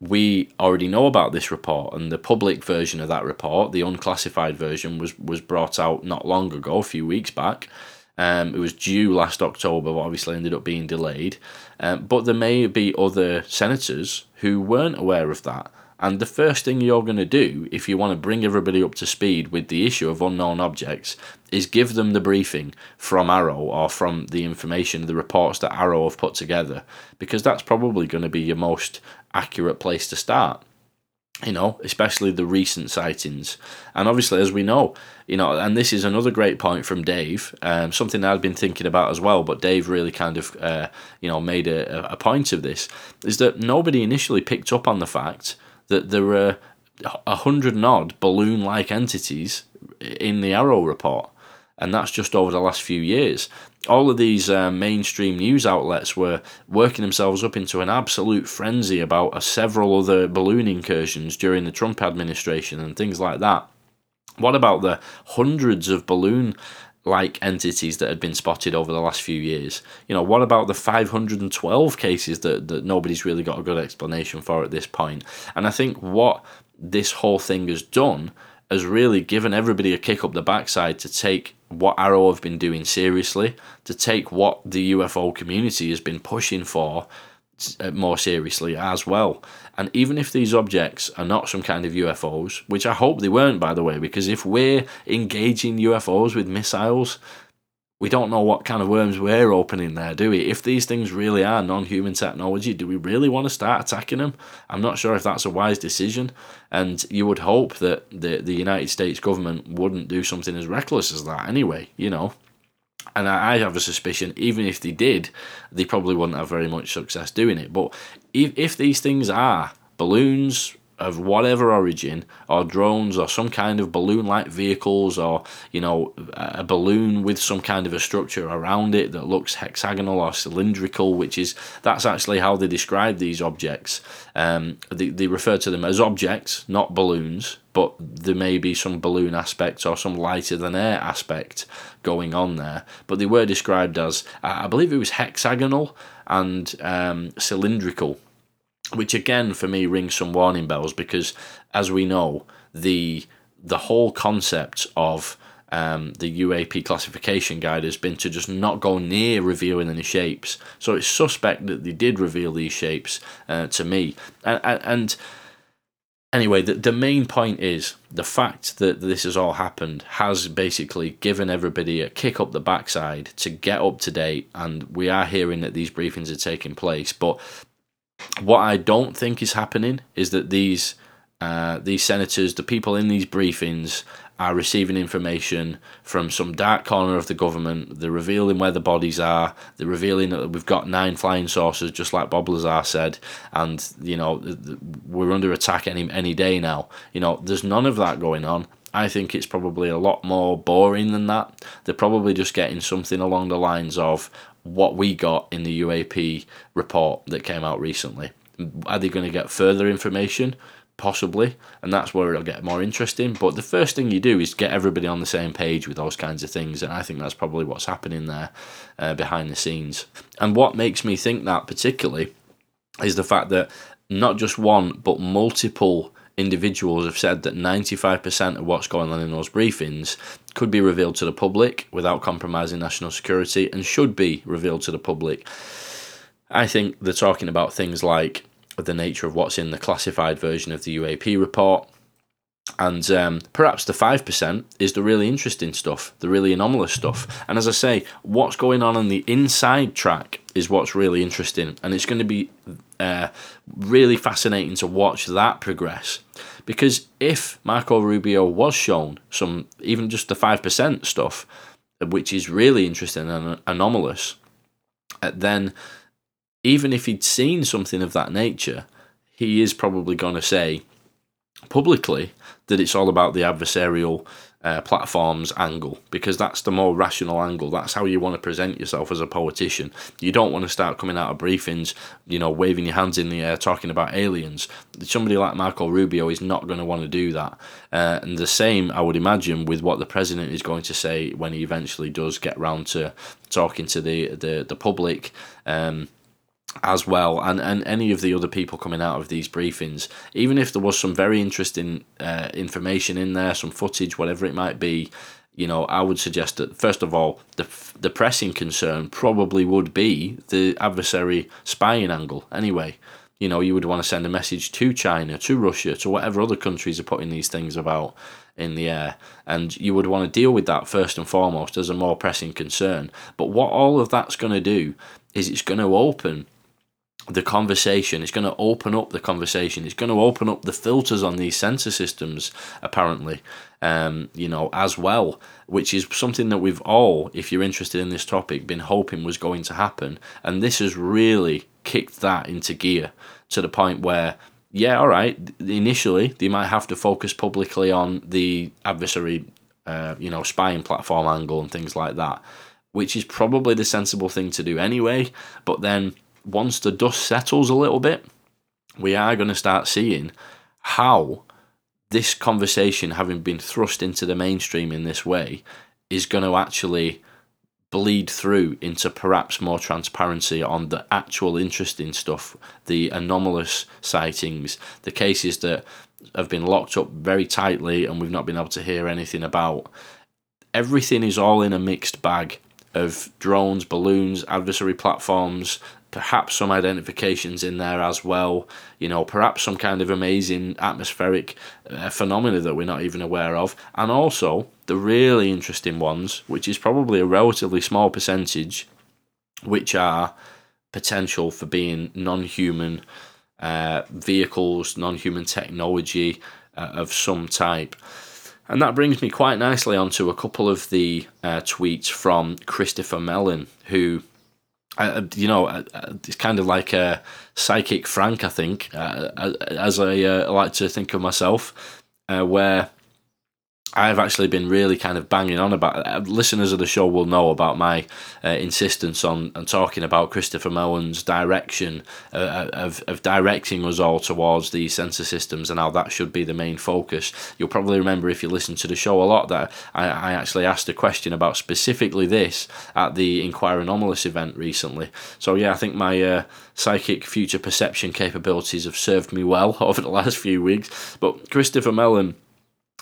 Speaker 2: we already know about this report and the public version of that report the unclassified version was was brought out not long ago a few weeks back um, it was due last October, but obviously ended up being delayed. Um, but there may be other senators who weren't aware of that. And the first thing you're going to do, if you want to bring everybody up to speed with the issue of unknown objects, is give them the briefing from AARO or from the information, the reports that AARO have put together, because that's probably going to be your most accurate place to start. You know, especially the recent sightings. And obviously, as we know, you know, and this is another great point from Dave, um, something I'd been thinking about as well, but Dave really kind of, uh, you know, made a, a point of this, is that nobody initially picked up on the fact that there were a hundred and odd balloon like entities in the AARO report. And that's just over the last few years. All of these uh, mainstream news outlets were working themselves up into an absolute frenzy about uh, several other balloon incursions during the Trump administration and things like that. What about the hundreds of balloon like entities that had been spotted over the last few years. You know, what about the 512 cases that, that nobody's really got a good explanation for at this point? And I think what this whole thing has done has really given everybody a kick up the backside to take what AARO have been doing seriously, to take what the UFO community has been pushing for uh, more seriously as well. And even if these objects are not some kind of UFOs, which I hope they weren't, by the way, because if we're engaging UFOs with missiles, we don't know what kind of worms we're opening there, do we? If these things really are non human technology, do we really want to start attacking them? I'm not sure if that's a wise decision. And you would hope that the, the United States government wouldn't do something as reckless as that anyway, you know. And I have a suspicion, even if they did, they probably wouldn't have very much success doing it. But if, if these things are balloons, of whatever origin, or drones, or some kind of balloon-like vehicles, or you know, a balloon with some kind of a structure around it that looks hexagonal or cylindrical, which is that's actually how they describe these objects. Um, they they refer to them as objects, not balloons, but there may be some balloon aspect or some lighter than air aspect going on there. But they were described as, I believe it was hexagonal and um, cylindrical which again for me rings some warning bells because as we know the the whole concept of um, the UAP classification guide has been to just not go near revealing any shapes. So it's suspect that they did reveal these shapes uh, to me. And, and anyway, the, the main point is the fact that this has all happened has basically given everybody a kick up the backside to get up to date. And we are hearing that these briefings are taking place. But what I don't think is happening is that these uh, these senators, the people in these briefings, are receiving information from some dark corner of the government. They're revealing where the bodies are. They're revealing that we've got nine flying saucers, just like Bob Lazar said, and you know we're under attack any any day now. You know, there's none of that going on. I think it's probably a lot more boring than that. They're probably just getting something along the lines of, what we got in the UAP report that came out recently. Are they going to get further information? Possibly, and that's where it'll get more interesting. But the first thing you do is get everybody on the same page with those kinds of things, and I think that's probably what's happening there uh, behind the scenes. And what makes me think that particularly is the fact that not just one, but multiple individuals have said that 95% of what's going on in those briefings could be revealed to the public without compromising national security and should be revealed to the public. I think they're talking about things like the nature of what's in the classified version of the UAP report. And um, perhaps the 5% is the really interesting stuff, the really anomalous stuff. And as I say, what's going on on the inside track is what's really interesting. And it's going to be uh, really fascinating to watch that progress. Because if Marco Rubio was shown some, even just the 5% stuff, which is really interesting and anomalous, uh, then even if he'd seen something of that nature, he is probably going to say publicly that it's all about the adversarial uh, platforms angle because that's the more rational angle. That's how you want to present yourself as a politician. You don't want to start coming out of briefings, you know, waving your hands in the air, talking about aliens. Somebody like Marco Rubio is not going to want to do that. Uh, and the same, I would imagine, with what the president is going to say when he eventually does get round to talking to the the, the public. Um, as well, and, and any of the other people coming out of these briefings, even if there was some very interesting uh, information in there, some footage, whatever it might be, you know, I would suggest that first of all, the the pressing concern probably would be the adversary spying angle. Anyway, you know, you would want to send a message to China, to Russia, to whatever other countries are putting these things about in the air, and you would want to deal with that first and foremost as a more pressing concern. But what all of that's going to do is it's going to open the conversation. It's going to open up the conversation. It's going to open up the filters on these sensor systems, apparently, um, you know, as well, which is something that we've all, if you're interested in this topic, been hoping was going to happen. And this has really kicked that into gear to the point where, yeah, all right, initially they might have to focus publicly on the adversary, uh, you know, spying platform angle and things like that, which is probably the sensible thing to do anyway. But then once the dust settles a little bit, we are going to start seeing how this conversation, having been thrust into the mainstream in this way, is going to actually bleed through into perhaps more transparency on the actual interesting stuff, the anomalous sightings, the cases that have been locked up very tightly and we've not been able to hear anything about. Everything is all in a mixed bag of drones, balloons, adversary platforms, perhaps some identifications in there as well. You know, perhaps some kind of amazing atmospheric uh, phenomena that we're not even aware of, and also the really interesting ones, which is probably a relatively small percentage, which are potential for being non-human uh, vehicles, non-human technology uh, of some type. And that brings me quite nicely onto a couple of the uh, tweets from Christopher Mellon, who uh, you know, uh, uh, it's kind of like a psychic Frank, I think, uh, as I uh, like to think of myself, uh, where I've actually been really kind of banging on about. Uh, listeners of the show will know about my uh, insistence on and talking about Christopher Mellon's direction uh, of of directing us all towards these sensor systems and how that should be the main focus. You'll probably remember if you listen to the show a lot that I, I actually asked a question about specifically this at the Inquire Anomalous event recently. So yeah, I think my uh, psychic future perception capabilities have served me well over the last few weeks. But Christopher Mellon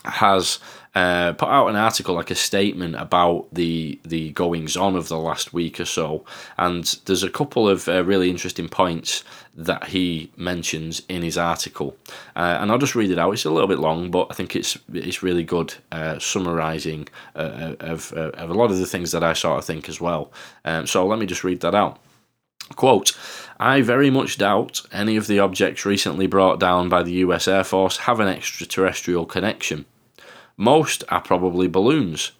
Speaker 2: has uh, put out an article, like a statement about the the goings on of the last week or so, and there's a couple of uh, really interesting points that he mentions in his article, uh, and I'll just read it out. It's a little bit long, but I think it's it's really good uh, summarising uh, uh, of of a lot of the things that I sort of think as well. Um, so let me just read that out. Quote, I very much doubt any of the objects recently brought down by the US Air Force have an extraterrestrial connection. Most are probably balloons.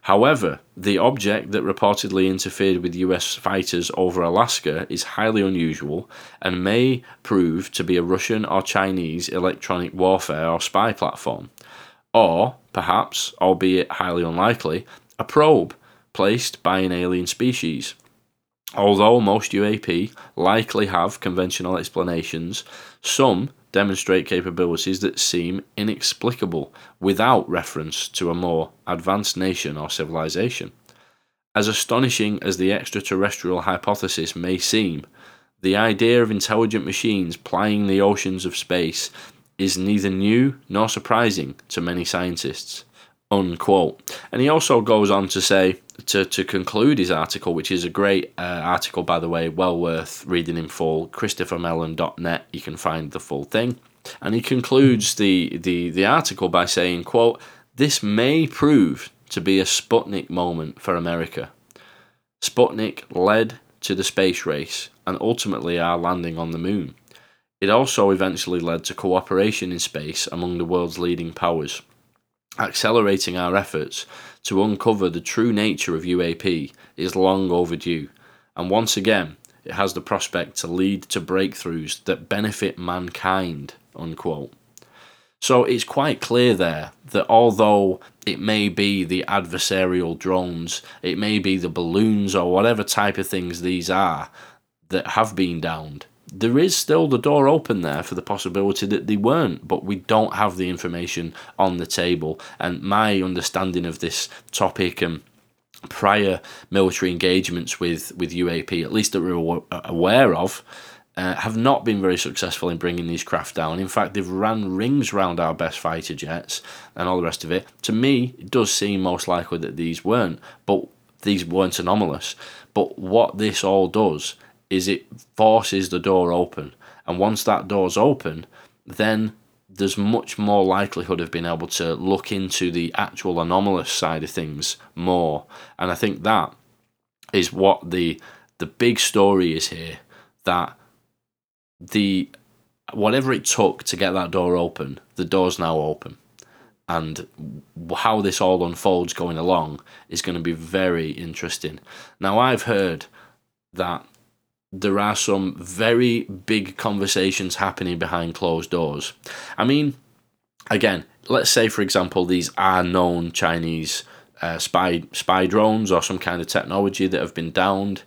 Speaker 2: However, the object that reportedly interfered with US fighters over Alaska is highly unusual and may prove to be a Russian or Chinese electronic warfare or spy platform. Or, perhaps, albeit highly unlikely, a probe placed by an alien species. Although most UAP likely have conventional explanations, some demonstrate capabilities that seem inexplicable without reference to a more advanced nation or civilization. As astonishing as the extraterrestrial hypothesis may seem, The idea of intelligent machines plying the oceans of space is neither new nor surprising to many scientists. Unquote. And he also goes on to say, to, to conclude his article, which is a great uh, article, by the way, well worth reading in full, christophermellon.net, you can find the full thing. And he concludes the, the, the article by saying, quote, this may prove to be a Sputnik moment for America. Sputnik led to the space race and ultimately our landing on the moon. It also eventually led to cooperation in space among the world's leading powers, accelerating our efforts to uncover the true nature of UAP is long overdue, and once again, it has the prospect to lead to breakthroughs that benefit mankind. Unquote. So it's quite clear there that although it may be the adversarial drones, it may be the balloons or whatever type of things these are that have been downed, there is still the door open there for the possibility that they weren't, but we don't have the information on the table. And my understanding of this topic and prior military engagements with, with UAP, at least that we're aware of, uh, have not been very successful in bringing these craft down. In fact, they've ran rings around our best fighter jets and all the rest of it. To me, it does seem most likely that these weren't, but these weren't anomalous. But what this all does is it forces the door open, and once that door's open, then there's much more likelihood of being able to look into the actual anomalous side of things more. And I think that is what the the big story is here that the whatever it took to get that door open, the door's now open. And how this all unfolds going along is going to be very interesting. Now, I've heard that there are some very big conversations happening behind closed doors. I mean, again, let's say, for example, these are known Chinese uh, spy spy drones or some kind of technology that have been downed.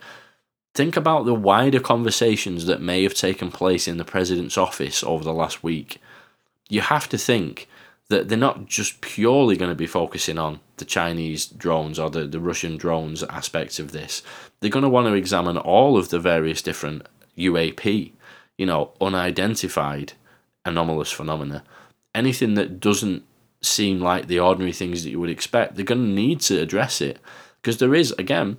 Speaker 2: Think about the wider conversations that may have taken place in the president's office over the last week. You have to think that they're not just purely going to be focusing on the Chinese drones or the, the Russian drones aspects of this. They're going to want to examine all of the various different UAP, you know, unidentified anomalous phenomena. Anything that doesn't seem like the ordinary things that you would expect, they're going to need to address it. Because there is, again,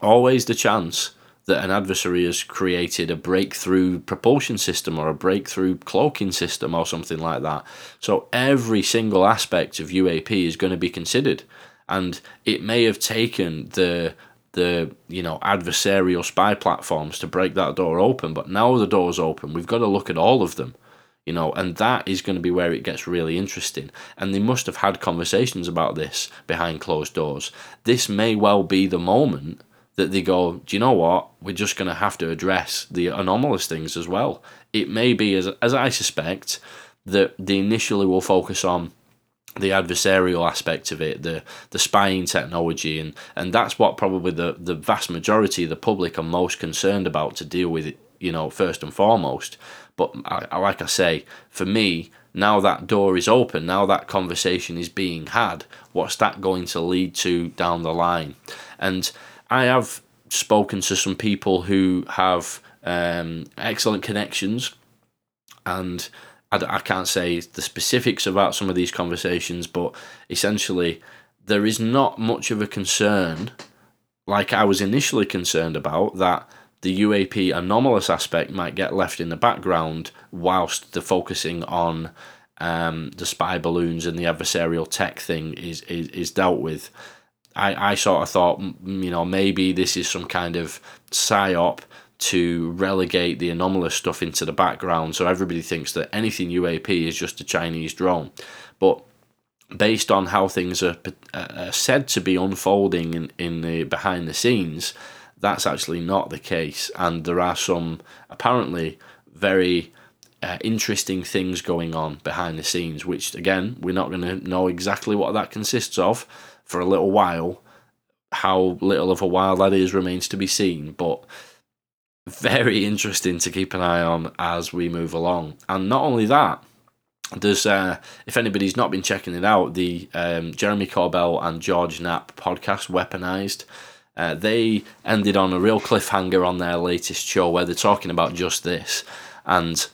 Speaker 2: always the chance that an adversary has created a breakthrough propulsion system or a breakthrough cloaking system or something like that. So every single aspect of UAP is going to be considered, and it may have taken the the you know adversarial spy platforms to break that door open, but now the door's open. We've got to look at all of them. You know, and that is going to be where it gets really interesting. And they must have had conversations about this behind closed doors. This may well be the moment that they go, do you know what? We're just going to have to address the anomalous things as well. It may be, as, as I suspect, that they initially will focus on the adversarial aspect of it, the the spying technology, and, and that's what probably the, the vast majority of the public are most concerned about to deal with it, you know, first and foremost. But I, like I say, for me, now that door is open, now that conversation is being had, what's that going to lead to down the line? And I have spoken to some people who have um, excellent connections, and I, I can't say the specifics about some of these conversations, but essentially, there is not much of a concern, like I was initially concerned about, that the UAP anomalous aspect might get left in the background whilst the focusing on um, the spy balloons and the adversarial tech thing is, is, is dealt with. I, I sort of thought, you know, maybe this is some kind of psyop to relegate the anomalous stuff into the background so everybody thinks that anything UAP is just a Chinese drone. But based on how things are, uh, said to be unfolding in, in the behind the scenes, that's actually not the case. And there are some apparently very uh, interesting things going on behind the scenes, which again, we're not going to know exactly what that consists of for a little while. How little of a while that is remains to be seen, but very interesting to keep an eye on as we move along. And not only that, there's uh, if anybody's not been checking it out, the um, Jeremy Corbell and George Knapp podcast, Weaponized. Uh, they ended on a real cliffhanger on their latest show where they're talking about just this, and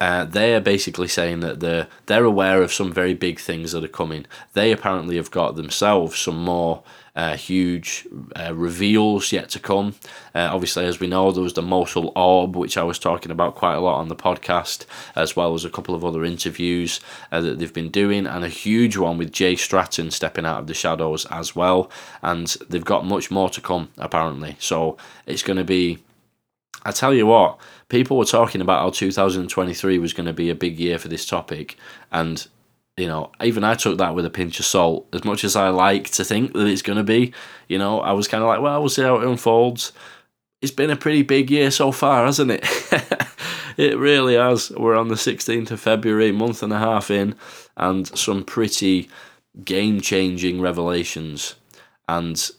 Speaker 2: uh, they're basically saying that they're they're aware of some very big things that are coming. They apparently have got themselves some more uh, huge uh, reveals yet to come. Uh, obviously, as we know, there was the Mosul Orb, which I was talking about quite a lot on the podcast, as well as a couple of other interviews uh, that they've been doing, and a huge one with Jay Stratton stepping out of the shadows as well. And they've got much more to come, apparently. So it's going to be. I tell you what, people were talking about how 2023 was going to be a big year for this topic, and you know, even I took that with a pinch of salt. As much as I like to think that it's going to be, you know, I was kind of like, well, we'll see how it unfolds. It's been a pretty big year so far, hasn't it? it really has. We're on the 16th of February, month and a half in, and some pretty game changing revelations. And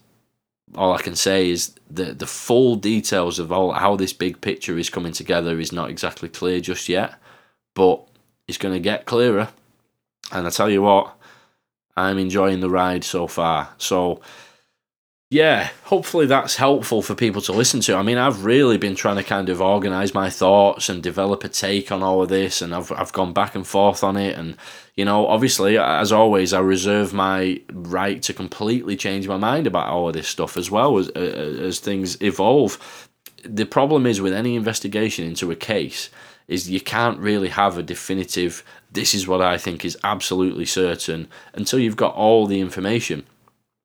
Speaker 2: all I can say is that the full details of all how this big picture is coming together is not exactly clear just yet, but it's going to get clearer and I tell you what, I'm enjoying the ride so far. So, yeah, hopefully that's helpful for people to listen to. I mean, I've really been trying to kind of organize my thoughts and develop a take on all of this, and I've I've gone back and forth on it. And you know, obviously, as always, I reserve my right to completely change my mind about all of this stuff as well as uh, as things evolve. The problem is with any investigation into a case is you can't really have a definitive this is what I think is absolutely certain until you've got all the information.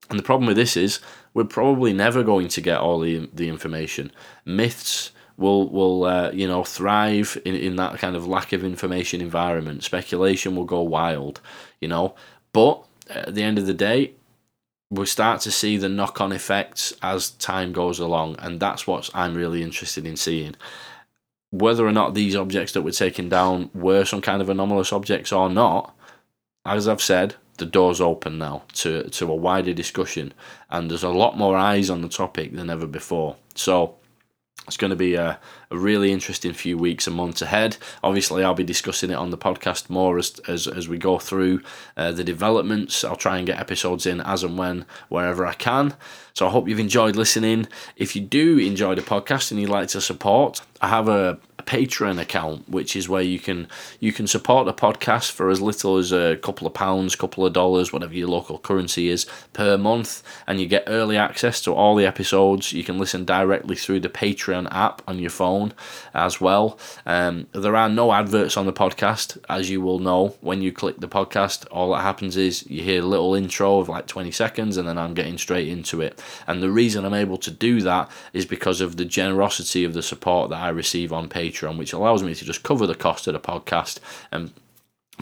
Speaker 2: And the problem with this is we're probably never going to get all the the information. Myths will will uh, you know thrive in, in that kind of lack of information environment. Speculation will go wild, you know. But at the end of the day, we start to see the knock on effects as time goes along, and that's what I'm really interested in seeing whether or not these objects that were taken down were some kind of anomalous objects or not, as I've said, the door's open now to, to a wider discussion, and there's a lot more eyes on the topic than ever before. So, it's going to be a, a really interesting few weeks and months ahead. Obviously, I'll be discussing it on the podcast more as as, as we go through uh, the developments. I'll try and get episodes in as and when, wherever I can. So I hope you've enjoyed listening. If you do enjoy the podcast and you'd like to support, I have a, a Patreon account, which is where you can you can support the podcast for as little as a couple of pounds, couple of dollars, whatever your local currency is per month, and you get early access to all the episodes. You can listen directly through the Patreon app on your phone as well. Um, there are no adverts on the podcast, as you will know when you click the podcast. All that happens is you hear a little intro of like 20 seconds, and then I'm getting straight into it. And the reason I'm able to do that is because of the generosity of the support that I receive on Patreon which allows me to just cover the cost of the podcast and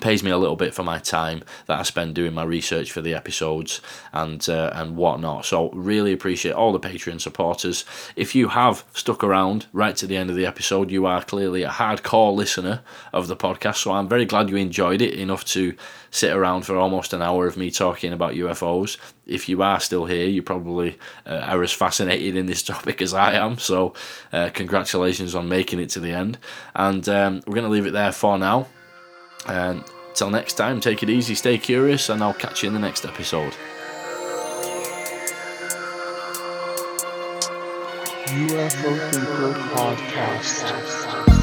Speaker 2: pays me a little bit for my time that I spend doing my research for the episodes and uh, and whatnot. So really appreciate all the Patreon supporters. If you have stuck around right to the end of the episode, you are clearly a hardcore listener of the podcast. So I'm very glad you enjoyed it enough to sit around for almost an hour of me talking about UFOs. If you are still here, you probably uh, are as fascinated in this topic as I am. So uh, congratulations on making it to the end. And um, we're going to leave it there for now. And till next time, take it easy, stay curious, and I'll catch you in the next episode.
Speaker 1: UFO Keeper Podcast.